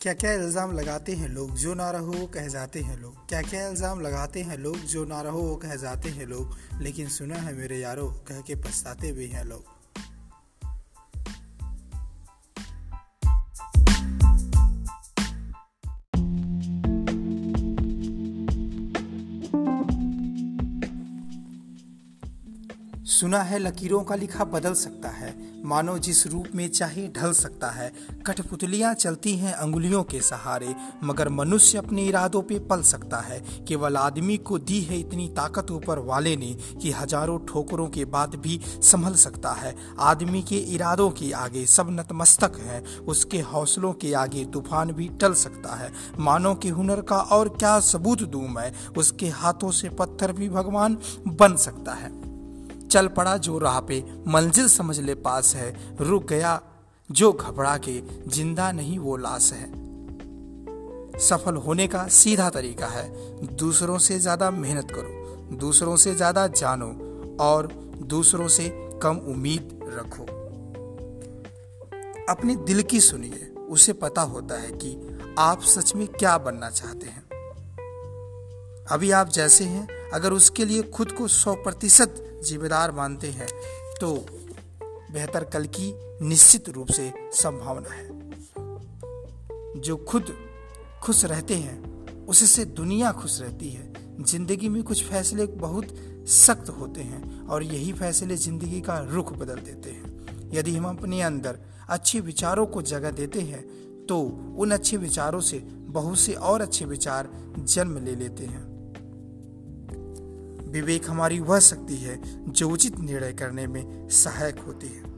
क्या क्या इल्ज़ाम लगाते हैं लोग जो ना रहो, वो कह जाते हैं लोग। क्या क्या इल्ज़ाम लगाते हैं लोग जो ना रहो, वो कह जाते हैं लोग। लेकिन सुना है मेरे यारों, कह के पछताते भी हैं लोग। सुना है लकीरों का लिखा बदल सकता है। मानो जिस रूप में चाहे ढल सकता है। कठपुतलियाँ चलती हैं अंगुलियों के सहारे, मगर मनुष्य अपने इरादों पे पल सकता है। केवल आदमी को दी है इतनी ताकत ऊपर वाले ने कि हज़ारों ठोकरों के बाद भी संभल सकता है। आदमी के इरादों के आगे सब नतमस्तक है। उसके हौसलों के आगे तूफ़ान भी टल सकता है। मानो के हुनर का और क्या सबूत दूँ मैं। उसके हाथों से पत्थर भी भगवान बन सकता है। चल पड़ा जो राह पे मंजिल समझ ले पास है, रुक गया जो घबरा के ज़िंदा नहीं वो लाश है। सफल होने का सीधा तरीका है, दूसरों से ज़्यादा मेहनत करो, दूसरों से ज़्यादा जानो और दूसरों से कम उम्मीद रखो। अपने दिल की सुनिए, उसे पता होता है कि आप सच में क्या बनना चाहते हैं। अभी आप जैसे हैं अगर उसके लिए खुद को सौ प्रतिशत जिम्मेदार मानते हैं तो बेहतर कल की निश्चित रूप से संभावना है। जो खुद खुश रहते हैं उससे दुनिया खुश रहती है। ज़िंदगी में कुछ फैसले बहुत सख्त होते हैं और यही फैसले ज़िंदगी का रुख बदल देते हैं। यदि हम अपने अंदर अच्छे विचारों को जगह देते हैं तो उन अच्छे विचारों से बहुत से और अच्छे विचार जन्म ले लेते हैं। विवेक हमारी वह शक्ति है जो उचित निर्णय करने में सहायक होती है।